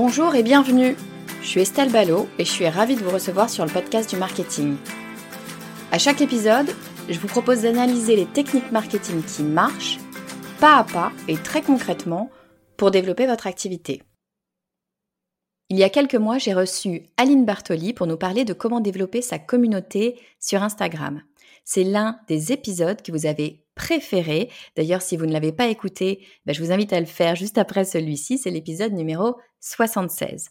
Bonjour et bienvenue. Je suis Estelle Ballot et je suis ravie de vous recevoir sur le podcast du marketing. À chaque épisode, je vous propose d'analyser les techniques marketing qui marchent, pas à pas et très concrètement, pour développer votre activité. Il y a quelques mois, j'ai reçu Aline Bartoli pour nous parler de comment développer sa communauté sur Instagram. C'est l'un des épisodes que vous avez préféré. D'ailleurs, si vous ne l'avez pas écouté, ben, je vous invite à le faire juste après celui-ci. C'est l'épisode numéro 76.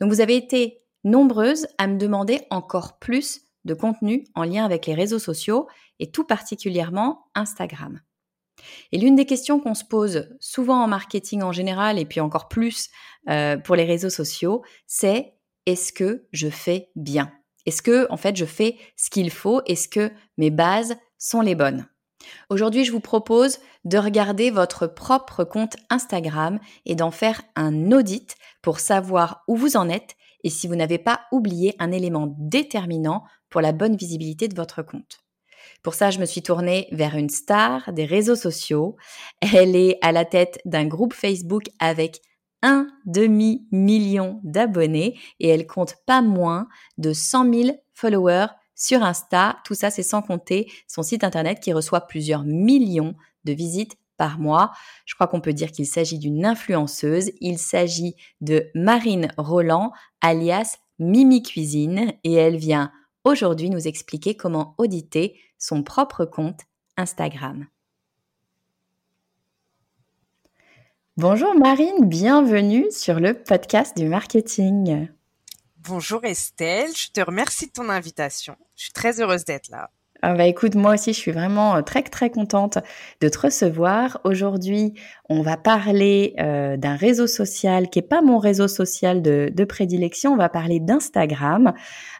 Donc, vous avez été nombreuses à me demander encore plus de contenu en lien avec les réseaux sociaux et tout particulièrement Instagram. Et l'une des questions qu'on se pose souvent en marketing en général et puis encore plus euh, pour les réseaux sociaux, c'est est-ce que je fais bien? Est-ce que, en fait, je fais ce qu'il faut? Est-ce que mes bases sont les bonnes? Aujourd'hui, je vous propose de regarder votre propre compte Instagram et d'en faire un audit pour savoir où vous en êtes et si vous n'avez pas oublié un élément déterminant pour la bonne visibilité de votre compte. Pour ça, je me suis tournée vers une star des réseaux sociaux. Elle est à la tête d'un groupe Facebook avec un demi-million d'abonnés et elle compte pas moins de 100 000 followers sur Insta. Tout ça, c'est sans compter son site internet qui reçoit plusieurs millions de visites par mois. Je crois qu'on peut dire qu'il s'agit d'une influenceuse. Il s'agit de Marine Roland, alias Mimi Cuisine, et elle vient aujourd'hui nous expliquer comment auditer son propre compte Instagram. Bonjour Marine, bienvenue sur le podcast du marketing. Bonjour Estelle, je te remercie de ton invitation. Je suis très heureuse d'être là. Ah bah écoute, moi aussi, je suis vraiment euh, très très contente de te recevoir. Aujourd'hui, on va parler euh, d'un réseau social qui est pas mon réseau social de, prédilection. On va parler d'Instagram.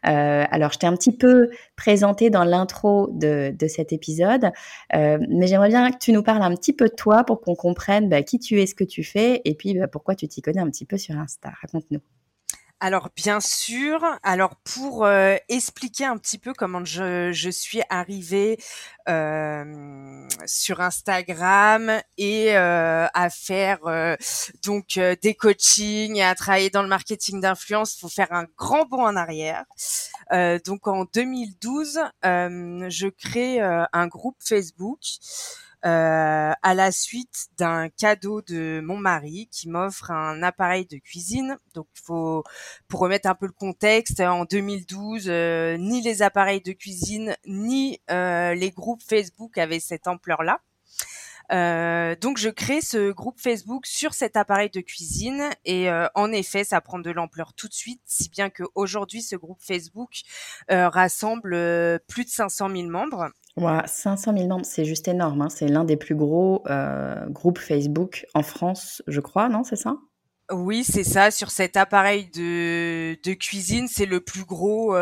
Euh, alors, je t'ai un petit peu présenté dans l'intro de, cet épisode, mais j'aimerais bien que tu nous parles un petit peu de toi pour qu'on comprenne bah, qui tu es, ce que tu fais, et puis bah, pourquoi tu t'y connais un petit peu sur Insta. Raconte-nous. Alors bien sûr, alors pour euh, expliquer un petit peu comment je, suis arrivée euh, sur Instagram et euh, à faire euh, donc des coachings et à travailler dans le marketing d'influence, faut faire un grand bond en arrière. donc en 2012, je crée un groupe Facebook à la suite d'un cadeau de mon mari qui m'offre un appareil de cuisine. Donc, faut pour remettre un peu le contexte, en 2012, euh, ni les appareils de cuisine ni euh, les groupes Facebook avaient cette ampleur-là. Euh, donc je crée ce groupe Facebook sur cet appareil de cuisine et euh, en effet ça prend de l'ampleur tout de suite, si bien qu'aujourd'hui ce groupe Facebook euh, rassemble plus de 500 000 membres. Ouais, 500 000 membres, c'est juste énorme. Hein. C'est l'un des plus gros groupes Facebook en France, je crois, non C'est ça? Oui, c'est ça. Sur cet appareil de, de cuisine, c'est le plus gros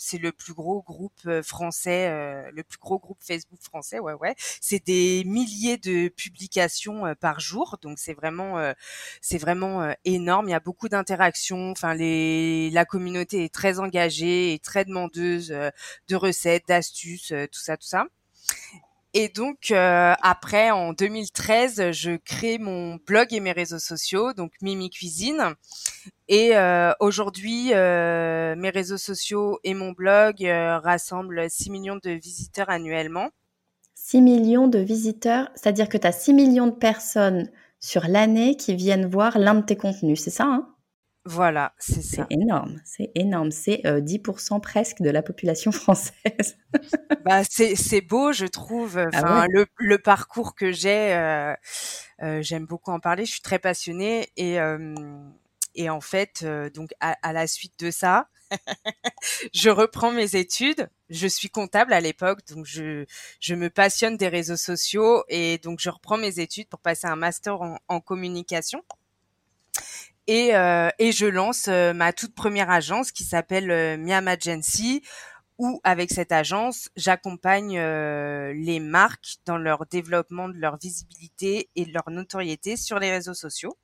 c'est le plus gros groupe euh, français, euh, le plus gros groupe Facebook français. Ouais, ouais. C'est des milliers de publications euh, par jour, donc c'est vraiment, c'est vraiment énorme. Il y a beaucoup d'interactions. Enfin, les, la communauté est très engagée et très demandeuse de recettes, d'astuces, tout ça, tout ça. Et donc après, en 2013, je crée mon blog et mes réseaux sociaux, donc Mimi Cuisine. Et aujourd'hui, mes réseaux sociaux et mon blog rassemblent 6 millions de visiteurs annuellement. 6 millions de visiteurs, c'est-à-dire que tu as 6 millions de personnes sur l'année qui viennent voir l'un de tes contenus, c'est ça hein? Voilà, c'est ça. C'est énorme, c'est énorme, c'est 10% euh, presque de la population française. bah, c'est beau, je trouve. Ah le, le, parcours que j'ai, euh, euh, j'aime beaucoup en parler. Je suis très passionnée et et en fait, donc à, à, la suite de ça, je reprends mes études. Je suis comptable à l'époque, donc je, je me passionne des réseaux sociaux et donc je reprends mes études pour passer un master en, communication. Et, euh, et, je lance euh, ma toute première agence qui s'appelle euh, Miam Agency, où avec cette agence, j'accompagne les marques dans leur développement de leur visibilité et de leur notoriété sur les réseaux sociaux.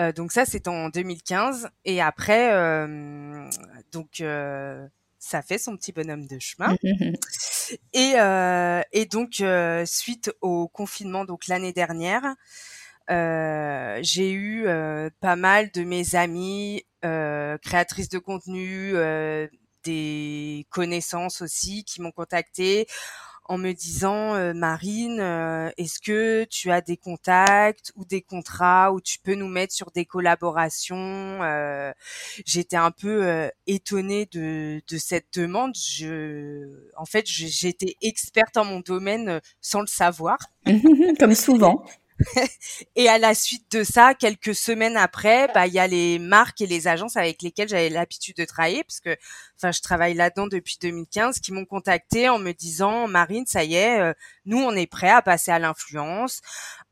Euh, donc ça, c'est en 2015. Et après, euh, donc euh, ça fait son petit bonhomme de chemin. et, et donc suite au confinement, donc l'année dernière, j'ai eu pas mal de mes amis créatrices de contenu, des connaissances aussi qui m'ont contacté en me disant euh, Marine, euh, est-ce que tu as des contacts ou des contrats où tu peux nous mettre sur des collaborations euh, J'étais un peu étonnée de, de, cette demande. Je, en fait, j'étais experte en mon domaine sans le savoir. Comme souvent. et à la suite de ça, quelques semaines après, bah il y a les marques et les agences avec lesquelles j'avais l'habitude de travailler, parce que enfin je travaille là-dedans depuis 2015, qui m'ont contacté en me disant Marine, ça y est, euh, nous on est prêt à passer à l'influence,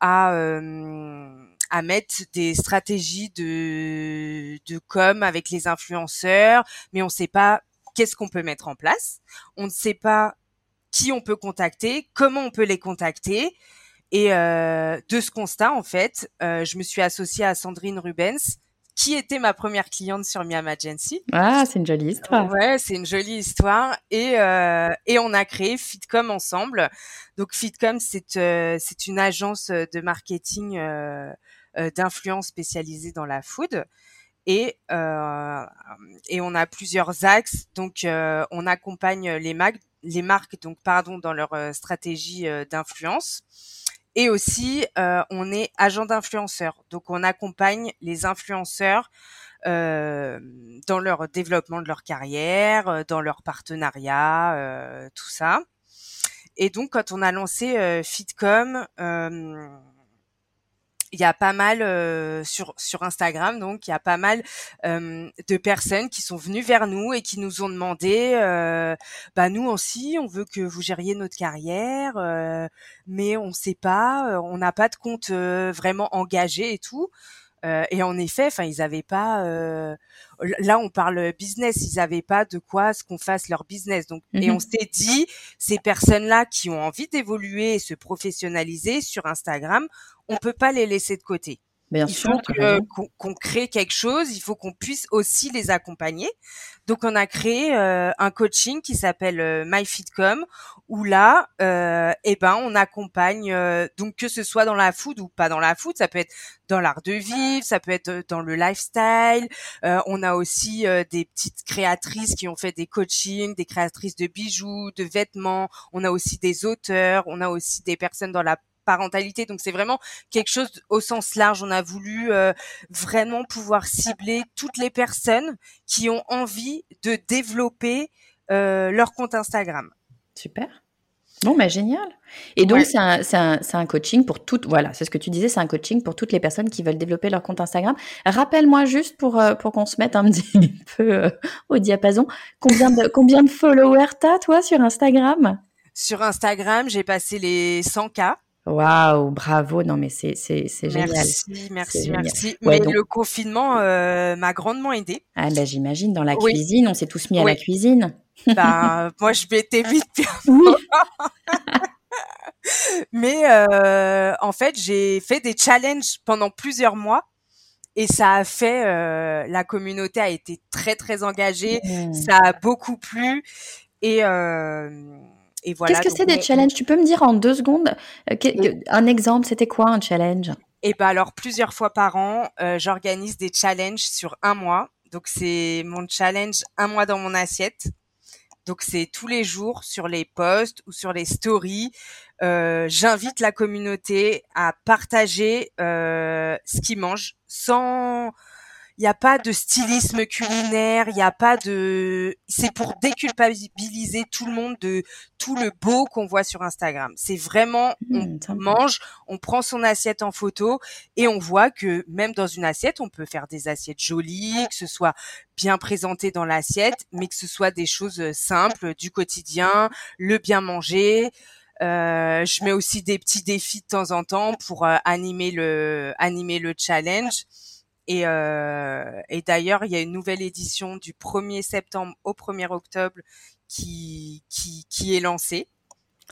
à euh, à mettre des stratégies de de com avec les influenceurs, mais on sait pas qu'est-ce qu'on peut mettre en place, on ne sait pas qui on peut contacter, comment on peut les contacter. Et euh, de ce constat, en fait, euh, je me suis associée à Sandrine Rubens, qui était ma première cliente sur Miam Agency. Ah, c'est une jolie histoire. Ouais, c'est une jolie histoire. Et euh, et on a créé Fitcom ensemble. Donc Fitcom, c'est euh, c'est une agence de marketing euh, euh, d'influence spécialisée dans la food. Et, euh, et on a plusieurs axes. Donc, on accompagne les, marques, les marques donc pardon dans leur stratégie d'influence. Et aussi, euh, on est agent d'influenceurs. Donc, on accompagne les influenceurs euh, dans leur développement de leur carrière, euh, dans leur partenariat, euh, tout ça. Et donc, quand on a lancé euh, Fitcom, il y a pas mal euh, sur sur Instagram donc il y a pas mal euh, de personnes qui sont venues vers nous et qui nous ont demandé euh, bah nous aussi on veut que vous gériez notre carrière mais on sait pas on n'a pas de compte vraiment engagé et tout et en effet enfin ils avaient pas là on parle business ils avaient pas de quoi ce qu'on fasse leur business donc et mmh on s'est dit ces personnes là qui ont envie d'évoluer et se professionnaliser sur Instagram on peut pas les laisser de côté. Bien il sûr, faut qu'on crée quelque chose, il faut qu'on puisse aussi les accompagner. Donc on a créé euh, un coaching qui s'appelle euh, MyFitCom où là, euh, eh ben on accompagne euh, donc que ce soit dans la food ou pas dans la food, ça peut être dans l'art de vivre, ça peut être dans le lifestyle. on a aussi des petites créatrices qui ont fait des coachings, des créatrices de bijoux, de vêtements. On a aussi des auteurs, on a aussi des personnes dans la parentalité. Donc c'est vraiment quelque chose au sens large. On a voulu euh, vraiment pouvoir cibler toutes les personnes qui ont envie de développer euh, leur compte Instagram. Super. Bon, bah génial. Et donc, c'est un, un, un, coaching pour toutes, voilà, c'est ce que tu disais, c'est un coaching pour toutes les personnes qui veulent développer leur compte Instagram. Rappelle-moi juste pour, euh, pour qu'on se mette un petit peu au diapason, combien de, combien de followers t'as, toi, sur Instagram? Sur Instagram, j'ai passé les 100K. Waouh, bravo. Non, mais c'est, c'est, c'est génial. Merci, merci, merci. mais le confinement euh, m'a grandement aidé. Ah, bah, j'imagine, dans la cuisine, on s'est tous mis à la cuisine. Bah, moi, je m'étais vite oui. mais euh, en fait, j'ai fait des challenges pendant plusieurs mois. Et ça a fait, euh, la communauté a été très très engagée, mmh. ça a beaucoup plu et et voilà. Qu'est-ce que c'est des challenges? Tu peux me dire en deux secondes un exemple C'était quoi un challenge? Et ben alors plusieurs fois par an, j'organise des challenges sur un mois. Donc c'est mon challenge un mois dans mon assiette. Donc c'est tous les jours sur les posts ou sur les stories. Euh, J'invite la communauté à partager euh, ce qu'ils mangent sans il n'y a pas de stylisme culinaire, il n'y a pas de. C'est pour déculpabiliser tout le monde de tout le beau qu'on voit sur Instagram. C'est vraiment, mmh, on mange, on prend son assiette en photo et on voit que même dans une assiette, on peut faire des assiettes jolies, que ce soit bien présenté dans l'assiette, mais que ce soit des choses euh, simples du quotidien, le bien manger. Euh, je mets aussi des petits défis de temps en temps pour euh, animer le animer le challenge. Et, euh, et d'ailleurs, il y a une nouvelle édition du 1er septembre au 1er octobre qui, qui, qui est lancée.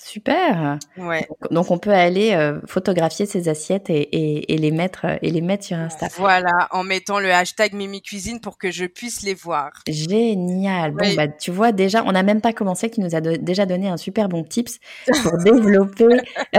Super. Ouais. Donc, on peut aller euh, photographier ces assiettes et, et, les mettre euh, et les mettre sur Insta. Voilà, en mettant le hashtag Mimi Cuisine pour que je puisse les voir. Génial. Bon bah tu vois déjà, on n'a même pas commencé, tu nous as déjà donné un super bon tips pour développer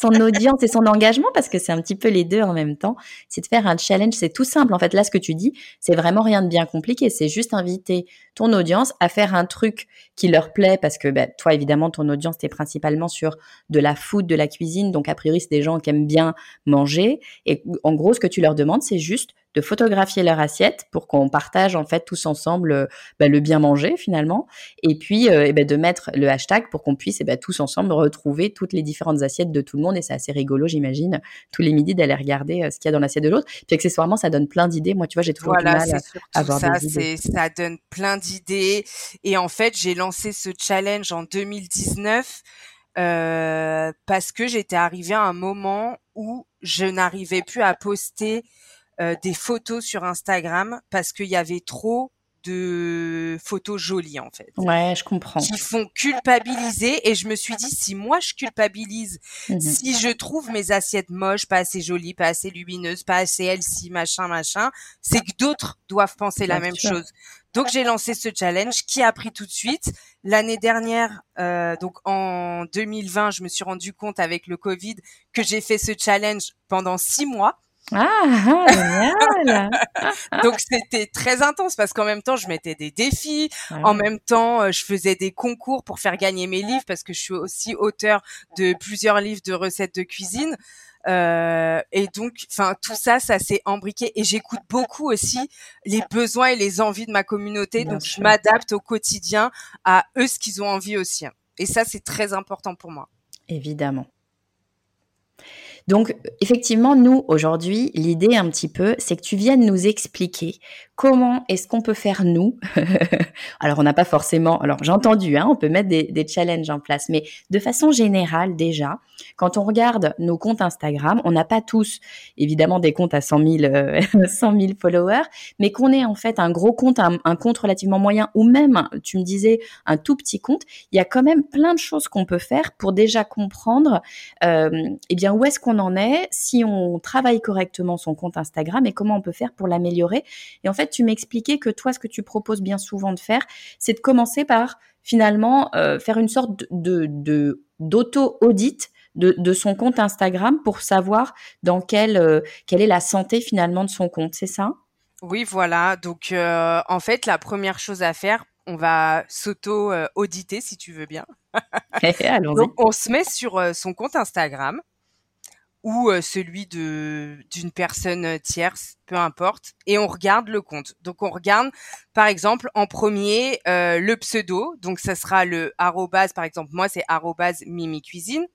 son audience et son engagement parce que c'est un petit peu les deux en même temps. C'est de faire un challenge, c'est tout simple en fait. Là, ce que tu dis, c'est vraiment rien de bien compliqué. C'est juste inviter ton audience à faire un truc qui leur plaît parce que bah, toi évidemment ton audience t'es principalement sur de la food, de la cuisine, donc a priori c'est des gens qui aiment bien manger. Et en gros ce que tu leur demandes c'est juste de photographier leur assiette pour qu'on partage en fait tous ensemble euh, bah, le bien manger finalement. Et puis euh, bah, de mettre le hashtag pour qu'on puisse bah, tous ensemble retrouver toutes les différentes assiettes de tout le monde. Et c'est assez rigolo j'imagine tous les midis d'aller regarder euh, ce qu'il y a dans l'assiette de l'autre. Puis accessoirement ça donne plein d'idées. Moi tu vois j'ai toujours du mal à avoir ça, des idées. ça donne plein d'idées. Et en fait j'ai lancé ce challenge en 2019 parce que j'étais arrivée à un moment où je n'arrivais plus à poster euh, des photos sur Instagram parce qu'il y avait trop de photos jolies en fait. Ouais, je comprends. Qui font culpabiliser et je me suis dit si moi je culpabilise, mmh si je trouve mes assiettes moches, pas assez jolies, pas assez lumineuses, pas assez healthy, machin machin, c'est que d'autres doivent penser la même chose. Donc j'ai lancé ce challenge qui a pris tout de suite. L'année dernière, euh, donc en 2020, je me suis rendu compte avec le Covid que j'ai fait ce challenge pendant six mois. Ah, génial Donc c'était très intense parce qu'en même temps je mettais des défis, en même temps euh, je faisais des concours pour faire gagner mes livres parce que je suis aussi auteur de plusieurs livres de recettes de cuisine. Euh, et donc, enfin, tout ça, ça s'est embriqué. Et j'écoute beaucoup aussi les besoins et les envies de ma communauté. donc, je m'adapte au quotidien à eux ce qu'ils ont envie aussi. Et ça, c'est très important pour moi. Évidemment. Donc, effectivement, nous, aujourd'hui, l'idée un petit peu, c'est que tu viennes nous expliquer comment est-ce qu'on peut faire nous. alors, on n'a pas forcément, alors j'ai entendu, hein, on peut mettre des, challenges en place, mais de façon générale, déjà, quand on regarde nos comptes Instagram, on n'a pas tous, évidemment, des comptes à 100 000, 100 000 followers, mais qu'on ait en fait un gros compte, un, un, compte relativement moyen, ou même, tu me disais, un tout petit compte, il y a quand même plein de choses qu'on peut faire pour déjà comprendre, euh, eh bien, où est-ce qu'on en est, si on travaille correctement son compte Instagram et comment on peut faire pour l'améliorer. Et en fait, tu m'expliquais que toi, ce que tu proposes bien souvent de faire, c'est de commencer par finalement euh, faire une sorte de d'auto-audit de, son compte Instagram pour savoir dans quelle, euh, quelle est la santé finalement de son compte, c'est ça? Oui, voilà. Donc, euh, en fait, la première chose à faire, on va s'auto-auditer si tu veux bien. Donc, on se met sur son compte Instagram ou celui de d'une personne tierce, peu importe, et on regarde le compte. Donc on regarde, par exemple, en premier le pseudo, donc ça sera le arrobase, par exemple, moi c'est arrobase Mimi Cuisine,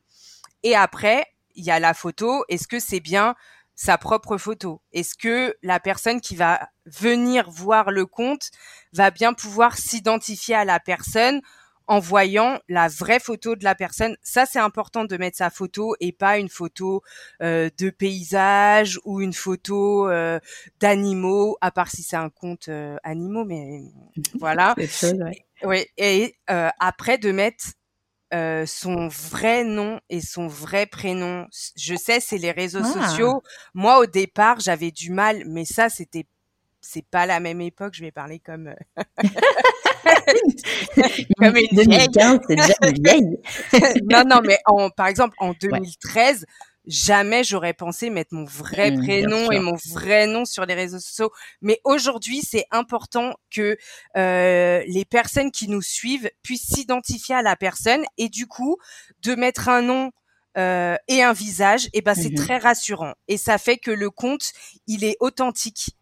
et après il y a la photo. Est-ce que c'est bien sa propre photo? Est-ce que la personne qui va venir voir le compte va bien pouvoir s'identifier à la personne en voyant la vraie photo de la personne. Ça, c'est important de mettre sa photo et pas une photo euh, de paysage ou une photo euh, d'animaux, à part si c'est un compte euh, animaux, mais voilà. Et après de mettre son vrai nom et son vrai prénom. Je sais, c'est les réseaux ah. sociaux. Moi, au départ, j'avais du mal, mais ça, c'était c'est pas la même époque. Je vais parler comme Comme une 2015, c'est déjà une vieille. non, non, mais en, par exemple, en 2013, jamais j'aurais pensé mettre mon vrai mmh, prénom et mon vrai nom sur les réseaux sociaux. Mais aujourd'hui, c'est important que euh, les personnes qui nous suivent puissent s'identifier à la personne et du coup, de mettre un nom euh, et un visage, et ben c'est mmh très rassurant et ça fait que le compte il est authentique.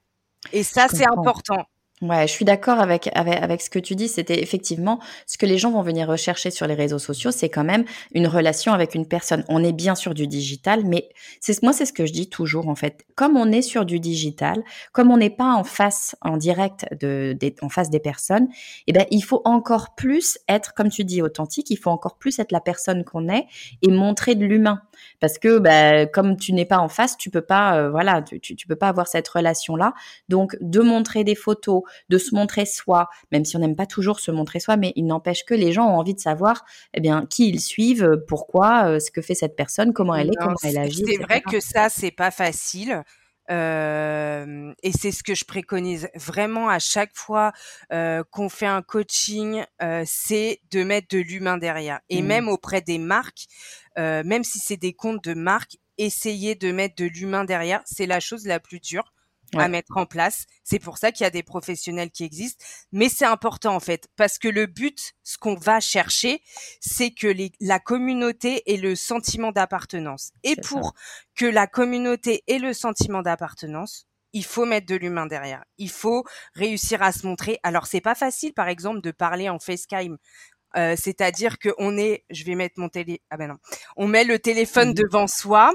Et ça, c'est important. Ouais, je suis d'accord avec, avec, avec ce que tu dis. C'était effectivement ce que les gens vont venir rechercher sur les réseaux sociaux, c'est quand même une relation avec une personne. On est bien sur du digital, mais c'est moi c'est ce que je dis toujours en fait. Comme on est sur du digital, comme on n'est pas en face, en direct de, en face des personnes, eh ben il faut encore plus être, comme tu dis, authentique. Il faut encore plus être la personne qu'on est et montrer de l'humain parce que bah, comme tu n'es pas en face, tu peux pas, euh, voilà, tu, tu, peux pas avoir cette relation là. Donc de montrer des photos, de se montrer soi, même si on n'aime pas toujours se montrer soi, mais il n'empêche que les gens ont envie de savoir, eh bien, qui ils suivent, pourquoi, euh, ce que fait cette personne, comment elle est, comment elle agit. C'est vrai que ça, c'est pas facile. Euh, et c'est ce que je préconise vraiment à chaque fois euh, qu'on fait un coaching, euh, c'est de mettre de l'humain derrière. Et mmh. même auprès des marques, même si c'est des comptes de marques, essayer de mettre de l'humain derrière, c'est la chose la plus dure à mettre en place. C'est pour ça qu'il y a des professionnels qui existent, mais c'est important en fait parce que le but, ce qu'on va chercher, c'est que les, la communauté ait le sentiment d'appartenance. Et pour que la communauté ait le sentiment d'appartenance, il faut mettre de l'humain derrière. Il faut réussir à se montrer. Alors c'est pas facile, par exemple, de parler en FaceTime. Euh, c'est-à-dire que on est, je vais mettre mon télé, ah ben non, on met le téléphone mmh devant soi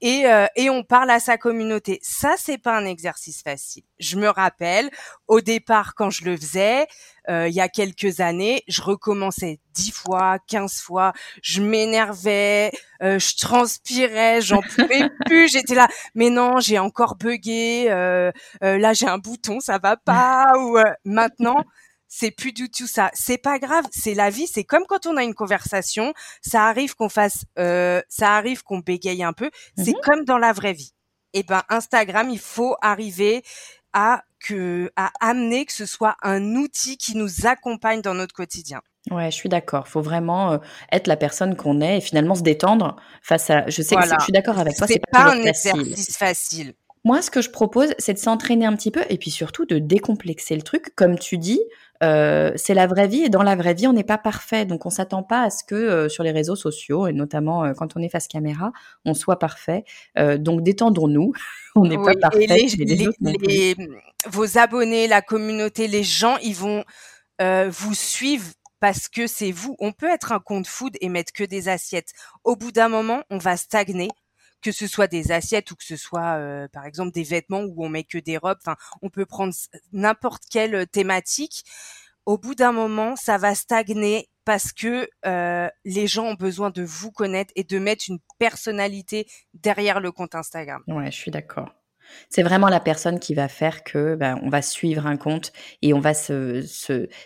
et euh, et on parle à sa communauté. Ça c'est pas un exercice facile. Je me rappelle au départ quand je le faisais, euh, il y a quelques années, je recommençais dix fois, quinze fois, je m'énervais, je transpirais, j'en pouvais plus, j'étais là, mais non, j'ai encore bugué, là j'ai un bouton, ça va pas, ou maintenant c'est plus du tout ça. C'est pas grave, c'est la vie. C'est comme quand on a une conversation, ça arrive qu'on fasse, euh, ça arrive qu'on bégaye un peu. C'est mmh comme dans la vraie vie. Et eh ben Instagram, il faut arriver à que à amener que ce soit un outil qui nous accompagne dans notre quotidien. Ouais, je suis d'accord. Faut vraiment euh, être la personne qu'on est et finalement se détendre face à. Je sais que je suis d'accord avec toi. C'est pas, pas un exercice facile. Moi, ce que je propose, c'est de s'entraîner un petit peu et puis surtout de décomplexer le truc. Comme tu dis, euh, c'est la vraie vie et dans la vraie vie, on n'est pas parfait. Donc, on s'attend pas à ce que euh, sur les réseaux sociaux et notamment euh, quand on est face caméra, on soit parfait. donc, détendons-nous. on n'est pas parfait. vos abonnés, la communauté, les gens, ils vont vous suivre parce que c'est vous. On peut être un compte food et mettre que des assiettes. Au bout d'un moment, on va stagner que ce soit des assiettes ou que ce soit euh, par exemple des vêtements où on met que des robes. Enfin, on peut prendre n'importe quelle euh, thématique. Au bout d'un moment, ça va stagner parce que euh, les gens ont besoin de vous connaître et de mettre une personnalité derrière le compte Instagram. Ouais, je suis d'accord. C'est vraiment la personne qui va faire que ben, on va suivre un compte et on va se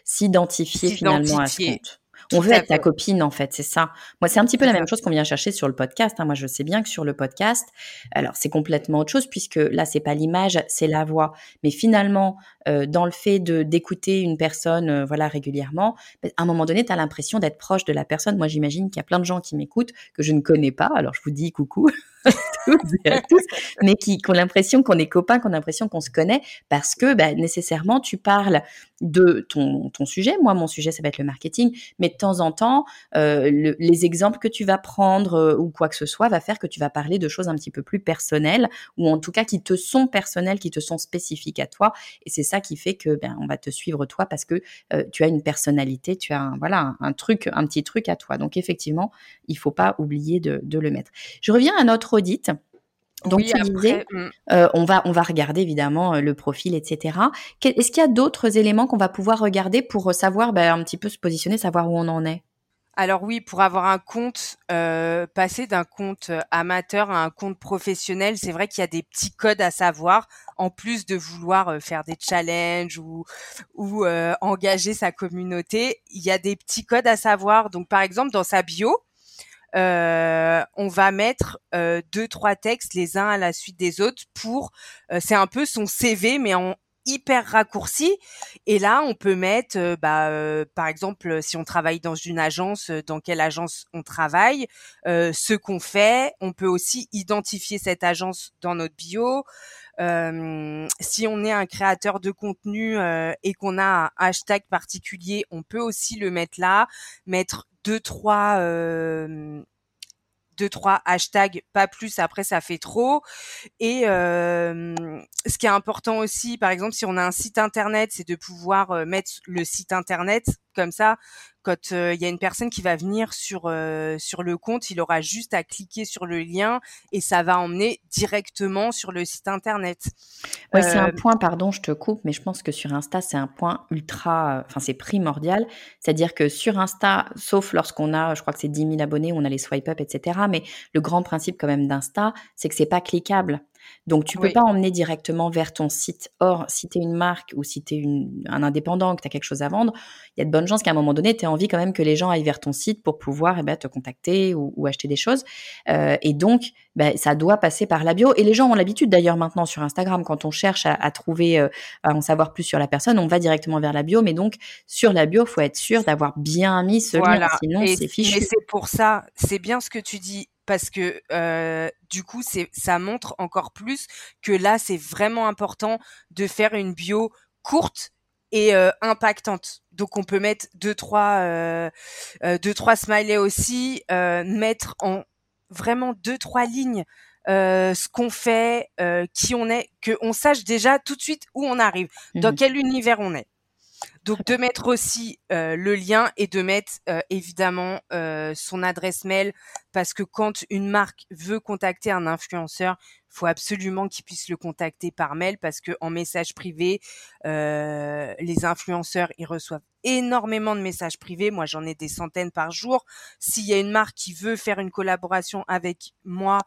s'identifier finalement à ce compte on veut être ta copine en fait, c'est ça. Moi, c'est un petit peu la même chose qu'on vient chercher sur le podcast. Hein. Moi, je sais bien que sur le podcast, alors c'est complètement autre chose puisque là, c'est pas l'image, c'est la voix. Mais finalement, euh, dans le fait de d'écouter une personne, euh, voilà, régulièrement, ben, à un moment donné, tu as l'impression d'être proche de la personne. Moi, j'imagine qu'il y a plein de gens qui m'écoutent que je ne connais pas. Alors, je vous dis coucou. tous, mais qui, ont l'impression qu'on est copains, qu'on a l'impression qu'on se connaît, parce que bah, nécessairement, tu parles de ton, sujet. Moi, mon sujet, ça va être le marketing, mais de temps en temps, euh, les exemples que tu vas prendre euh, ou quoi que ce soit va faire que tu vas parler de choses un petit peu plus personnelles, ou en tout cas qui te sont personnelles, qui te sont spécifiques à toi. Et c'est ça qui fait que ben, on va te suivre toi parce que euh, tu as une personnalité, tu as un, voilà un, truc, un petit truc à toi. Donc effectivement, il faut pas oublier de le mettre. Je reviens à notre audite. Donc tu disais, mmh. euh, on va on va regarder évidemment euh, le profil, etc. Est-ce qu'il y a d'autres éléments qu'on va pouvoir regarder pour savoir ben, un petit peu se positionner, savoir où on en est? Alors oui, pour avoir un compte, euh, passer d'un compte amateur à un compte professionnel, c'est vrai qu'il y a des petits codes à savoir, en plus de vouloir faire des challenges ou, ou engager sa communauté, il y a des petits codes à savoir. Donc par exemple, dans sa bio, euh, on va mettre euh, deux trois textes les uns à la suite des autres pour euh, c'est un peu son CV mais en hyper raccourci. Et là, on peut mettre, euh, bah, euh, par exemple, si on travaille dans une agence, euh, dans quelle agence on travaille, ce qu'on fait. On peut aussi identifier cette agence dans notre bio. si on est un créateur de contenu et qu'on a un hashtag particulier, on peut aussi le mettre là, mettre deux trois deux trois hashtags, pas plus. Après, ça fait trop. Et euh, ce qui est important aussi, par exemple, si on a un site internet, c'est de pouvoir euh, mettre le site internet comme ça. Quand euh, il y a une personne qui va venir sur sur le compte, il aura juste à cliquer sur le lien et ça va emmener directement sur le site internet. Ouais, c'est un point, pardon, je te coupe, mais je pense que sur Insta, c'est un point ultra, enfin c'est primordial. C'est-à-dire que sur Insta, sauf lorsqu'on a, je crois que c'est 10 000 abonnés, on a les swipe up, etc. Mais le grand principe quand même d'Insta, c'est que c'est pas cliquable. Donc, tu peux pas emmener directement vers ton site. Or, si tu es une marque ou si tu es un indépendant, que tu as quelque chose à vendre, il y a de bonnes chances qu'à un moment donné, tu aies envie quand même que les gens aillent vers ton site pour pouvoir eh ben, te contacter ou, acheter des choses. Euh, et donc, ben, ça doit passer par la bio. Et les gens ont l'habitude d'ailleurs maintenant sur Instagram, quand on cherche à, trouver, euh, à en savoir plus sur la personne, on va directement vers la bio. Mais donc, sur la bio, faut être sûr d'avoir bien mis ce lien, sinon c'est fichu. Et c'est pour ça, c'est bien ce que tu dis parce que euh, du coup, c'est ça montre encore plus que là, c'est vraiment important de faire une bio courte et euh, impactante. Donc on peut mettre deux trois euh, deux trois smileys aussi, mettre en vraiment deux trois lignes ce qu'on fait, qui on est, que on sache déjà tout de suite où on arrive, dans mmh quel univers on est. Donc de mettre aussi euh, le lien et de mettre euh, évidemment euh, son adresse mail parce que quand une marque veut contacter un influenceur, faut absolument qu'il puisse le contacter par mail parce que en message privé, les influenceurs ils reçoivent énormément de messages privés. Moi, j'en ai des centaines par jour. S'il y a une marque qui veut faire une collaboration avec moi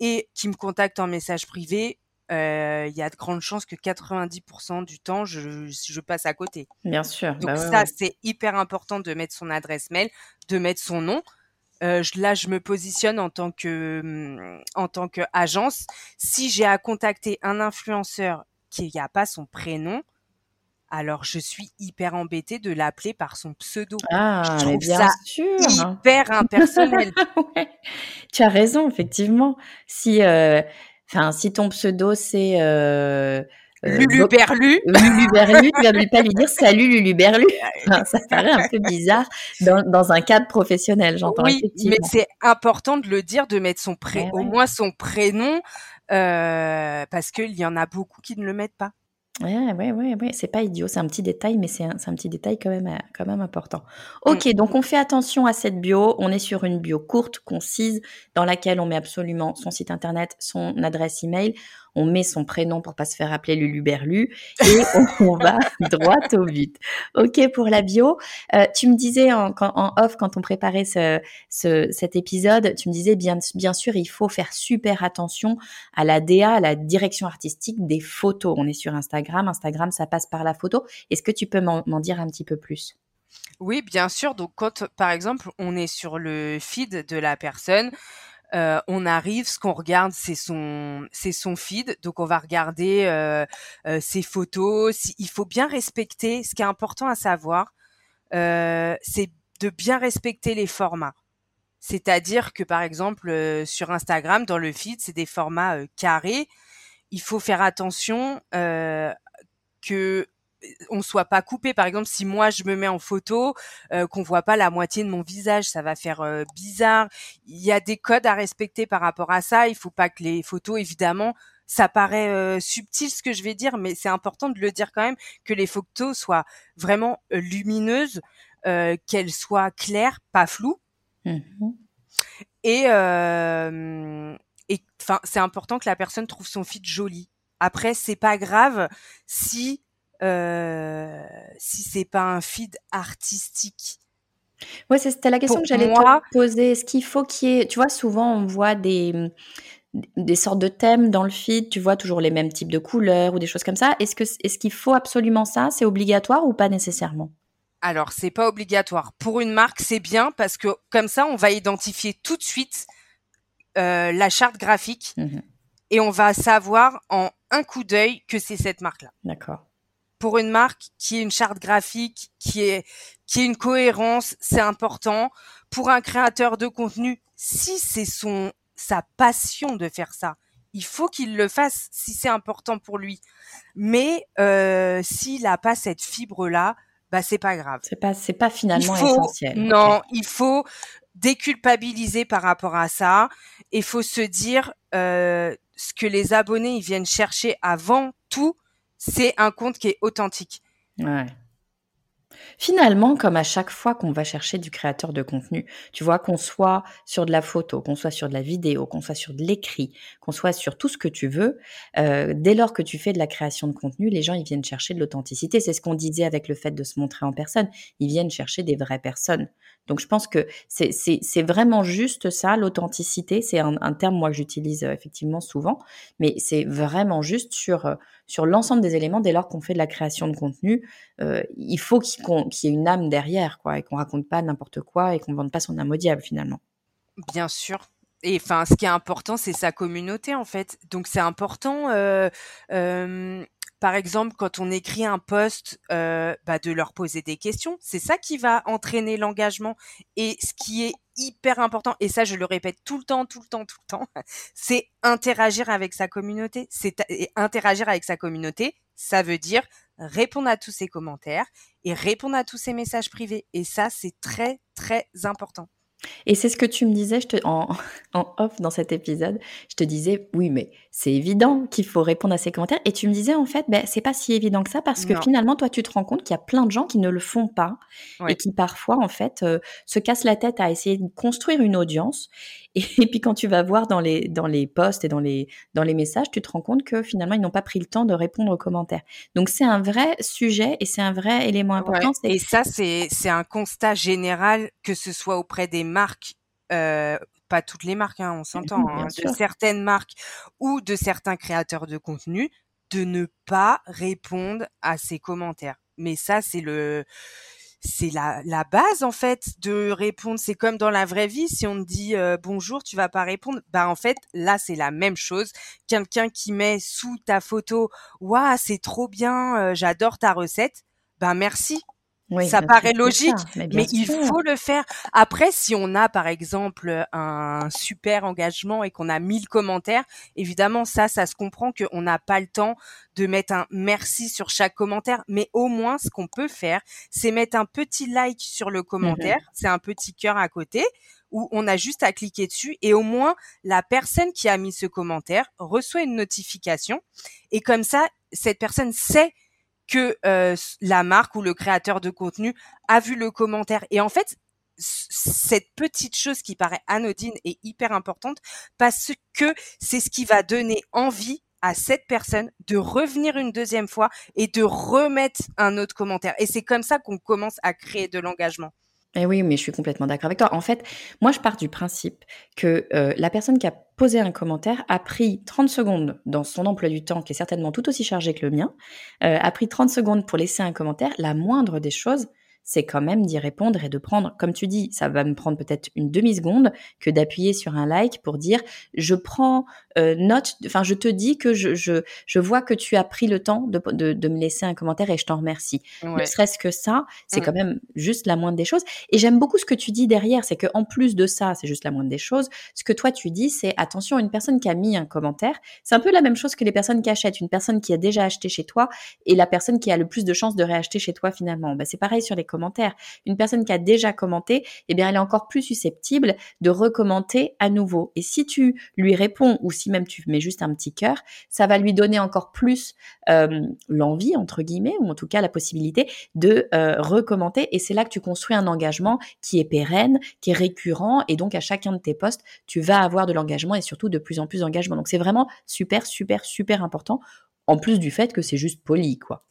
et qui me contacte en message privé, il y a de grandes chances que 90% du temps, je, je, passe à côté. Bien sûr. Donc bah ça, c'est hyper important de mettre son adresse mail, de mettre son nom. Euh, là, je me positionne en tant que mm, en tant qu'agence. Si j'ai à contacter un influenceur qui n'a pas son prénom, alors je suis hyper embêtée de l'appeler par son pseudo. Ah, je trouve bien ça sûr. hyper impersonnel. Tu as raison, effectivement. Si euh, Enfin, si ton pseudo c'est euh, euh Lulu Berlu. Lulu Berlu, tu vas pas lui dire salut Lulu Berlu. ça paraît un peu bizarre dans, dans un cadre professionnel, j'entends. Oui, mais c'est important de le dire, de mettre son pré au moins son prénom, euh, parce qu'il y en a beaucoup qui ne le mettent pas. Ouais, ouais, ouais, ouais. c'est pas idiot, c'est un petit détail, mais c'est un, un, petit détail quand même, euh, quand même important. Ok, mm. donc on fait attention à cette bio. On est sur une bio courte, concise, dans laquelle on met absolument son site internet, son adresse email on met son prénom pour pas se faire appeler Lulu Berlu et on, va droit au but. Ok pour la bio. Euh, tu me disais en, off quand on préparait ce, cet épisode, tu me disais bien, bien sûr il faut faire super attention à la DA, à la direction artistique des photos. On est sur Instagram, Instagram ça passe par la photo. Est-ce que tu peux m'en dire un petit peu plus? Oui, bien sûr. Donc, quand, par exemple, on est sur le feed de la personne, euh, on arrive, ce qu'on regarde, c'est son, c'est son feed. Donc, on va regarder euh, euh, ses photos. il faut bien respecter. Ce qui est important à savoir, c'est de bien respecter les formats. C'est-à-dire que, par exemple, sur Instagram, dans le feed, c'est des formats carrés. Il faut faire attention que on soit pas coupé. Par exemple, si moi je me mets en photo, euh, qu'on voit pas la moitié de mon visage, ça va faire euh, bizarre. Il y a des codes à respecter par rapport à ça. Il faut pas que les photos, évidemment, ça paraît euh, subtil ce que je vais dire, mais c'est important de le dire quand même que les photos soient vraiment lumineuses, qu'elles soient claires, pas floues. Mmh et et enfin, c'est important que la personne trouve son feed joli. Après, c'est pas grave si euh, si c'est pas un feed artistique. Ouais, c'était la question que j'allais te poser. Est-ce qu'il faut qu'il y ait, tu vois, souvent on voit des des sortes de thèmes dans le feed, tu vois toujours les mêmes types de couleurs ou des choses comme ça. Est-ce que est-ce qu'il faut absolument ça? C'est obligatoire ou pas nécessairement? Alors, c'est pas obligatoire. Pour une marque, c'est bien parce que comme ça, on va identifier tout de suite euh, la charte graphique mmh et on va savoir en un coup d'œil que c'est cette marque-là. D'accord. Pour une marque qui est une charte graphique, qui est qui est une cohérence, c'est important. Pour un créateur de contenu, si c'est son sa passion de faire ça, il faut qu'il le fasse si c'est important pour lui. Mais euh, s'il n'a pas cette fibre là, bah c'est pas grave. C'est pas c'est pas finalement essentiel. Non, il faut déculpabiliser par rapport à ça. Il faut se dire euh, ce que les abonnés ils viennent chercher avant tout, c'est un compte qui est authentique. Ouais. Finalement, comme à chaque fois qu'on va chercher du créateur de contenu, tu vois, qu'on soit sur de la photo, qu'on soit sur de la vidéo, qu'on soit sur de l'écrit, qu'on soit sur tout ce que tu veux, euh, dès lors que tu fais de la création de contenu, les gens, ils viennent chercher de l'authenticité. C'est ce qu'on disait avec le fait de se montrer en personne. Ils viennent chercher des vraies personnes. Donc, je pense que c'est vraiment juste ça, l'authenticité. C'est un, terme, moi, que j'utilise euh, effectivement souvent, mais c'est vraiment juste sur, euh, sur l'ensemble des éléments dès lors qu'on fait de la création de contenu. Euh, il faut qu'il y ait une âme derrière, quoi, et qu'on raconte pas n'importe quoi et qu'on vende pas son âme au diable, finalement. Bien sûr. Et enfin, ce qui est important, c'est sa communauté en fait. Donc c'est important. Euh, euh, par exemple, quand on écrit un post, bah, de leur poser des questions. C'est ça qui va entraîner l'engagement. Et ce qui est hyper important, et ça je le répète tout le temps, tout le temps, tout le temps, c'est interagir avec sa communauté. Interagir avec sa communauté, ça veut dire répondre à tous ses commentaires et répondre à tous ses messages privés. Et ça, c'est très, très important. Et c'est ce que tu me disais je te, en, en, off dans cet épisode. Je te disais, oui, mais c'est évident qu'il faut répondre à ces commentaires. Et tu me disais, en fait, ben, c'est pas si évident que ça parce que finalement, toi, tu te rends compte qu'il y a plein de gens qui ne le font pas et qui parfois, en fait, euh, se cassent la tête à essayer de construire une audience. Et, puis, quand tu vas voir dans les, dans les posts et dans les, dans les messages, tu te rends compte que finalement, ils n'ont pas pris le temps de répondre aux commentaires. Donc, c'est un vrai sujet et c'est un vrai élément important. Et ça, c'est un constat général, que ce soit auprès des marques, euh, pas toutes les marques, hein, on s'entend, hein, de certaines marques ou de certains créateurs de contenu, de ne pas répondre à ces commentaires. Mais ça, c'est le, c'est la, la base en fait de répondre. C'est comme dans la vraie vie, si on te dit euh, bonjour, tu vas pas répondre. Bah en fait, là c'est la même chose. Quelqu'un qui met sous ta photo, waouh, c'est trop bien, euh, j'adore ta recette. Ben merci, ça paraît logique, mais, il faut le faire. Après, si on a par exemple un super engagement et qu'on a 1000 commentaires, évidemment ça, ça se comprend qu'on n'a pas le temps de mettre un merci sur chaque commentaire, mais au moins ce qu'on peut faire, c'est mettre un petit like sur le mmh commentaire, c'est un petit cœur à côté où on a juste à cliquer dessus et au moins la personne qui a mis ce commentaire reçoit une notification. Et comme ça, cette personne sait que euh, la marque ou le créateur de contenu a vu le commentaire. Et en fait, cette petite chose qui paraît anodine est hyper importante parce que c'est ce qui va donner envie à cette personne de revenir une deuxième fois et de remettre un autre commentaire. Et c'est comme ça qu'on commence à créer de l'engagement. Eh oui, mais je suis complètement d'accord avec toi. En fait, moi, je pars du principe que euh, la personne qui a posé un commentaire a pris 30 secondes dans son emploi du temps, qui est certainement tout aussi chargé que le mien, euh, a pris 30 secondes pour laisser un commentaire. La moindre des choses, c'est quand même d'y répondre et de prendre, comme tu dis, ça va me prendre peut-être une demi-seconde que d'appuyer sur un like pour dire je prends euh, note, enfin je te dis que je, je, je, vois que tu as pris le temps de, de, de me laisser un commentaire et je t'en remercie. Ne serait-ce que ça, c'est quand même juste la moindre des choses. Et j'aime beaucoup ce que tu dis derrière, c'est que en plus de ça, c'est juste la moindre des choses. Ce que toi tu dis, c'est attention, une personne qui a mis un commentaire, c'est un peu la même chose que les personnes qui achètent. Une personne qui a déjà acheté chez toi et la personne qui a le plus de chances de réacheter chez toi finalement. Bah, c'est pareil sur les une personne qui a déjà commenté, eh bien, elle est encore plus susceptible de recommenter à nouveau. Et si tu lui réponds ou si même tu mets juste un petit cœur, ça va lui donner encore plus l'envie, entre guillemets, ou en tout cas la possibilité de euh, recommenter. Et c'est là que tu construis un engagement qui est pérenne, qui est récurrent. Et donc, à chacun de tes posts, tu vas avoir de l'engagement et surtout de plus en plus d'engagement. Donc, c'est vraiment super, super, super important. En plus du fait que c'est juste poli, quoi.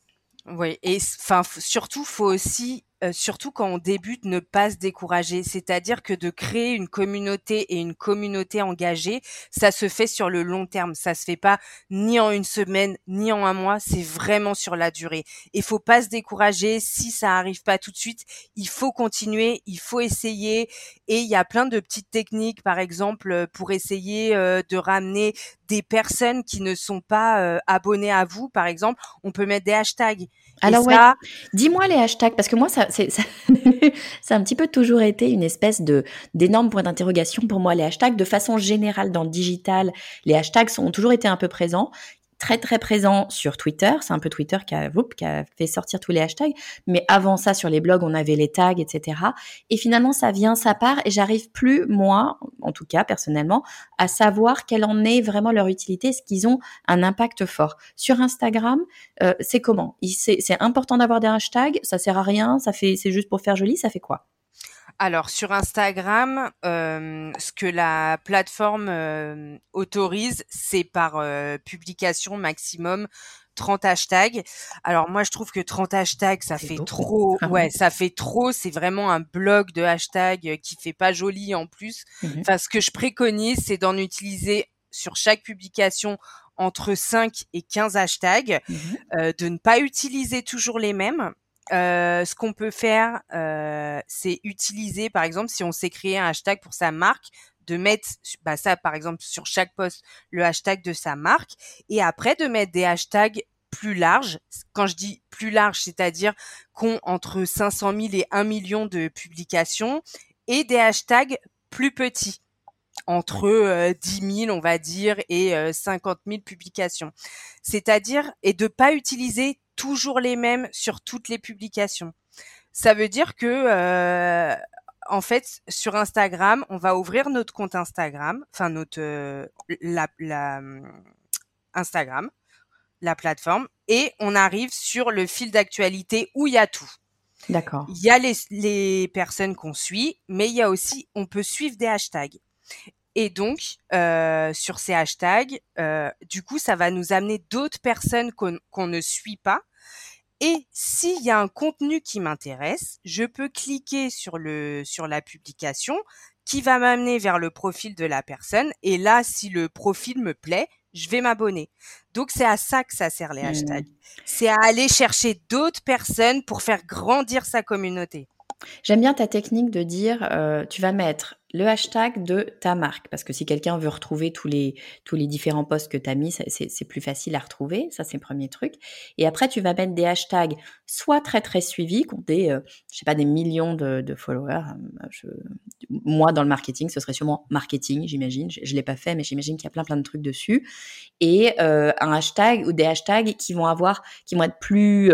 Oui, et enfin surtout, faut aussi euh, surtout quand on débute, ne pas se décourager. C'est-à-dire que de créer une communauté et une communauté engagée, ça se fait sur le long terme. Ça se fait pas ni en une semaine, ni en un mois. C'est vraiment sur la durée. Il faut pas se décourager. Si ça arrive pas tout de suite, il faut continuer, il faut essayer. Et il y a plein de petites techniques, par exemple, pour essayer euh, de ramener des personnes qui ne sont pas euh, abonnées à vous, par exemple. On peut mettre des hashtags. Alors ouais, dis-moi les hashtags parce que moi ça c'est ça, ça, a un petit peu toujours été une espèce de d'énorme point d'interrogation pour moi. Les hashtags de façon générale dans le digital, les hashtags ont toujours été un peu présents très très présent sur Twitter. C'est un peu Twitter qui a, qui a fait sortir tous les hashtags. Mais avant ça, sur les blogs, on avait les tags, etc. Et finalement, ça vient, ça part, et j'arrive plus, moi, en tout cas personnellement, à savoir quelle en est vraiment leur utilité, est-ce qu'ils ont un impact fort. Sur Instagram, euh, c'est comment? C'est important d'avoir des hashtags, ça sert à rien, ça fait, c'est juste pour faire joli, ça fait quoi? Alors sur Instagram, euh, ce que la plateforme euh, autorise, c'est par euh, publication maximum 30 hashtags. Alors moi je trouve que 30 hashtags ça fait trop. Ah ouais, ça fait trop, c'est vraiment un blog de hashtags qui fait pas joli en plus. Mmh enfin ce que je préconise c'est d'en utiliser sur chaque publication entre 5 et 15 hashtags, mmh de ne pas utiliser toujours les mêmes euh, ce qu'on peut faire, euh, c'est utiliser, par exemple, si on s'est créé un hashtag pour sa marque, de mettre bah ça, par exemple, sur chaque post, le hashtag de sa marque, et après de mettre des hashtags plus larges. Quand je dis plus larges, c'est-à-dire qu'ont entre 500 000 et 1 million de publications, et des hashtags plus petits entre euh, 10 000, on va dire, et euh, 50 000 publications. C'est-à-dire, et de pas utiliser toujours les mêmes sur toutes les publications. Ça veut dire que euh, en fait sur Instagram, on va ouvrir notre compte Instagram, enfin notre euh, la, la Instagram, la plateforme, et on arrive sur le fil d'actualité où il y a tout. D'accord. Il y a les, les personnes qu'on suit, mais il y a aussi, on peut suivre des hashtags. Et donc, euh, sur ces hashtags, euh, du coup, ça va nous amener d'autres personnes qu'on ne suit pas. Et s'il y a un contenu qui m'intéresse, je peux cliquer sur le sur la publication qui va m'amener vers le profil de la personne. Et là, si le profil me plaît, je vais m'abonner. Donc c'est à ça que ça sert les mmh. hashtags. C'est à aller chercher d'autres personnes pour faire grandir sa communauté. J'aime bien ta technique de dire, euh, tu vas mettre le hashtag de ta marque, parce que si quelqu'un veut retrouver tous les, tous les différents posts que tu as mis, c'est plus facile à retrouver, ça c'est le premier truc. Et après, tu vas mettre des hashtags soit très très suivis, qui ont des, euh, je sais pas, des millions de, followers. Euh, moi, dans le marketing, ce serait sûrement marketing, j'imagine. Je, ne l'ai pas fait, mais j'imagine qu'il y a plein plein de trucs dessus. Et euh, un hashtag ou des hashtags qui vont avoir, qui vont être plus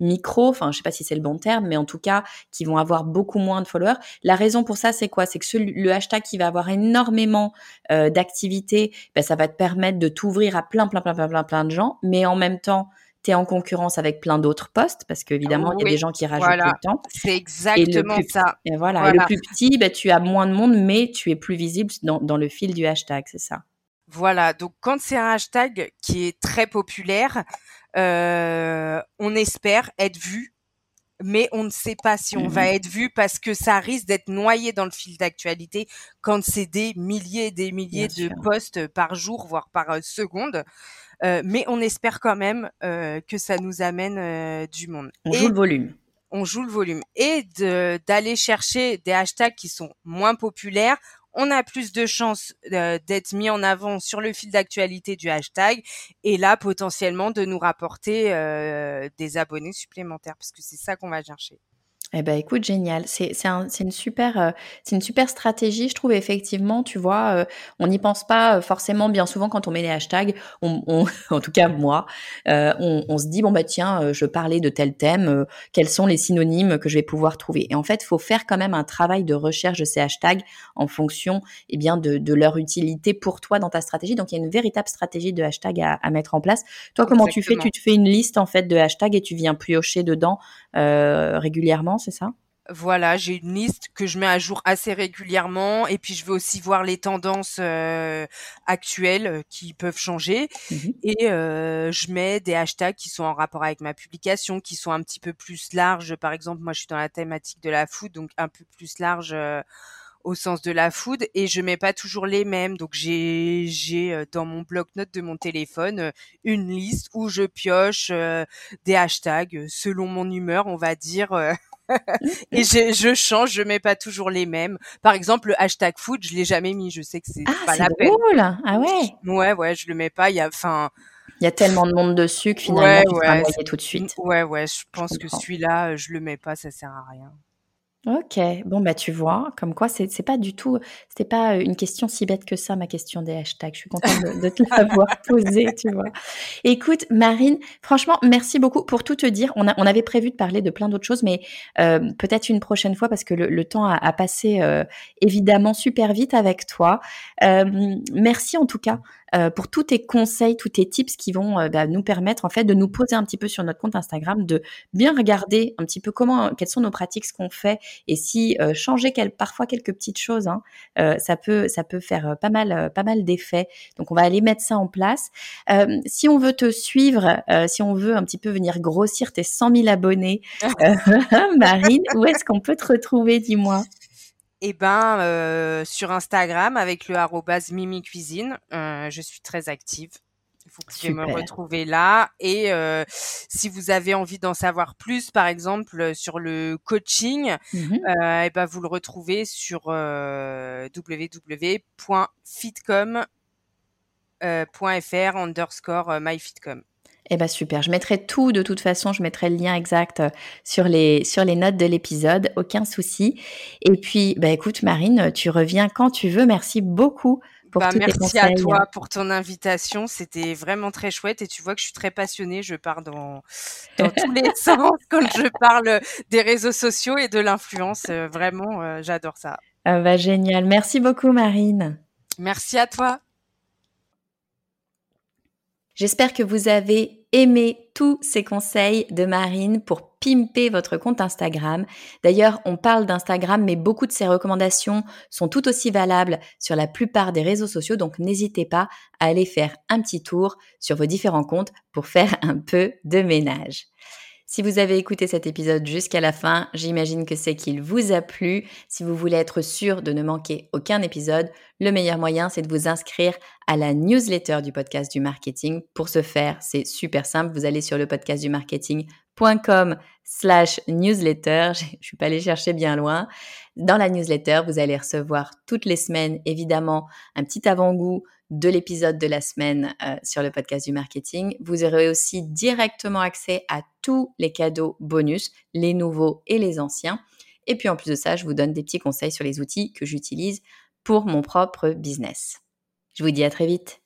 micro, enfin je sais pas si c'est le bon terme, mais en tout cas qui vont avoir beaucoup moins de followers. La raison pour ça, c'est quoi? C'est que le hashtag qui va avoir énormément euh, d'activités, ben, ça va te permettre de t'ouvrir à plein, plein, plein, plein, plein, plein de gens, mais en même temps, tu es en concurrence avec plein d'autres posts parce qu'évidemment, il y a des gens qui rajoutent tout le temps. C'est exactement ça. Et voilà. le plus petit, ben, tu as moins de monde, mais tu es plus visible dans, dans le fil du hashtag, c'est ça. Voilà. Donc, quand c'est un hashtag qui est très populaire, euh, on espère être vu, mais on ne sait pas si on va mmh être vu parce que ça risque d'être noyé dans le fil d'actualité quand c'est des milliers et des milliers de posts par jour, voire par euh, seconde. Euh, mais on espère quand même que ça nous amène du monde. On joue le volume on joue le volume et d'aller chercher des hashtags qui sont moins populaires on a plus de chances euh, d'être mis en avant sur le fil d'actualité du hashtag et là potentiellement de nous rapporter euh, des abonnés supplémentaires parce que c'est ça qu'on va chercher. Eh ben écoute, génial. C'est c'est un, une super euh, c'est une super stratégie, je trouve effectivement. Tu vois, euh, on n'y pense pas euh, forcément bien souvent quand on met les hashtags. On, on en tout cas moi, on, on, se dit bon bah tiens, je parlais de tel thème. quels sont les synonymes que je vais pouvoir trouver? Et en fait, faut faire quand même un travail de recherche de ces hashtags en fonction eh bien de, de leur utilité pour toi dans ta stratégie. Donc il y a une véritable stratégie de hashtag à, à mettre en place. Toi, comment tu fais? Tu te fais une liste en fait de hashtags et tu viens piocher dedans régulièrement? C'est ça? Voilà, j'ai une liste que je mets à jour assez régulièrement et puis je veux aussi voir les tendances euh, actuelles euh, qui peuvent changer mmh et euh, je mets des hashtags qui sont en rapport avec ma publication, qui sont un petit peu plus larges. Par exemple, moi je suis dans la thématique de la food, donc un peu plus large au sens de la food et je mets pas toujours les mêmes. Donc j'ai j'ai dans mon bloc-notes de mon téléphone une liste où je pioche des hashtags selon mon humeur, on va dire. et je, je, change, je mets pas toujours les mêmes. Par exemple, le hashtag food, je l'ai jamais mis. Je sais que c'est ah, pas la peine. Cool. Ah ouais. Ouais, ouais, je le mets pas. Il y a, enfin. Il y a tellement de monde dessus que finalement, ouais, tu ouais, tout de suite. Ouais, ouais, je pense que celui-là, je le mets pas, ça sert à rien. OK. Bon, bah, tu vois, comme quoi c'est c'est pas du tout c'était pas, une question si bête que ça, ma question des hashtags. Je suis contente de de te l'avoir posée, tu vois? Écoute, Marine, franchement, merci beaucoup pour tout te dire. On a on avait prévu de parler de plein d'autres choses, mais, peut-être une prochaine fois parce que le le temps a a passé, évidemment super vite avec toi. merci en tout cas, euh, pour tous tes conseils, tous tes tips qui vont euh, bah, nous permettre en fait de nous poser un petit peu sur notre compte Instagram, de bien regarder un petit peu comment, quelles sont nos pratiques, ce qu'on fait, et si euh, changer quel, parfois quelques petites choses, hein, ça peut ça peut faire pas mal pas mal d'effets. Donc on va aller mettre ça en place. si on veut te suivre, si on veut un petit peu venir grossir tes 100 000 abonnés, Marine, où est-ce qu'on peut te retrouver, dis-moi? Eh ben, euh, sur Instagram avec le arrobase Mimi Cuisine, euh, je suis très active. Vous pouvez me retrouver là. Et euh, si vous avez envie d'en savoir plus, par exemple sur le coaching, mmh eh ben vous le retrouvez sur www.fitcom.fr underscore myfitcom. Eh ben super, je mettrai tout de toute façon, je mettrai le lien exact euh, sur les, sur les notes de l'épisode, aucun souci. Et puis, bah écoute Marine, tu reviens quand tu veux. Merci beaucoup pour bah, tous merci conseils. à toi pour ton invitation, c'était vraiment très chouette et tu vois que je suis très passionnée, je pars dans, dans tous les sens quand je parle des réseaux sociaux et de l'influence. Euh, vraiment, euh, j'adore ça. Ah bah, génial, merci beaucoup Marine. Merci à toi. J'espère que vous avez aimé tous ces conseils de Marine pour pimper votre compte Instagram. D'ailleurs, on parle d'Instagram, mais beaucoup de ces recommandations sont tout aussi valables sur la plupart des réseaux sociaux, donc n'hésitez pas à aller faire un petit tour sur vos différents comptes pour faire un peu de ménage. Si vous avez écouté cet épisode jusqu'à la fin, j'imagine que c'est qu'il vous a plu. Si vous voulez être sûr de ne manquer aucun épisode, le meilleur moyen, c'est de vous inscrire à la newsletter du podcast du marketing. Pour ce faire, c'est super simple. Vous allez sur le podcast du marketing.com slash newsletter. Je suis pas allée chercher bien loin. Dans la newsletter, vous allez recevoir toutes les semaines, évidemment, un petit avant-goût de l'épisode de la semaine euh, sur le podcast du marketing. Vous aurez aussi directement accès à tous les cadeaux bonus, les nouveaux et les anciens. Et puis en plus de ça, je vous donne des petits conseils sur les outils que j'utilise pour mon propre business. Je vous dis à très vite.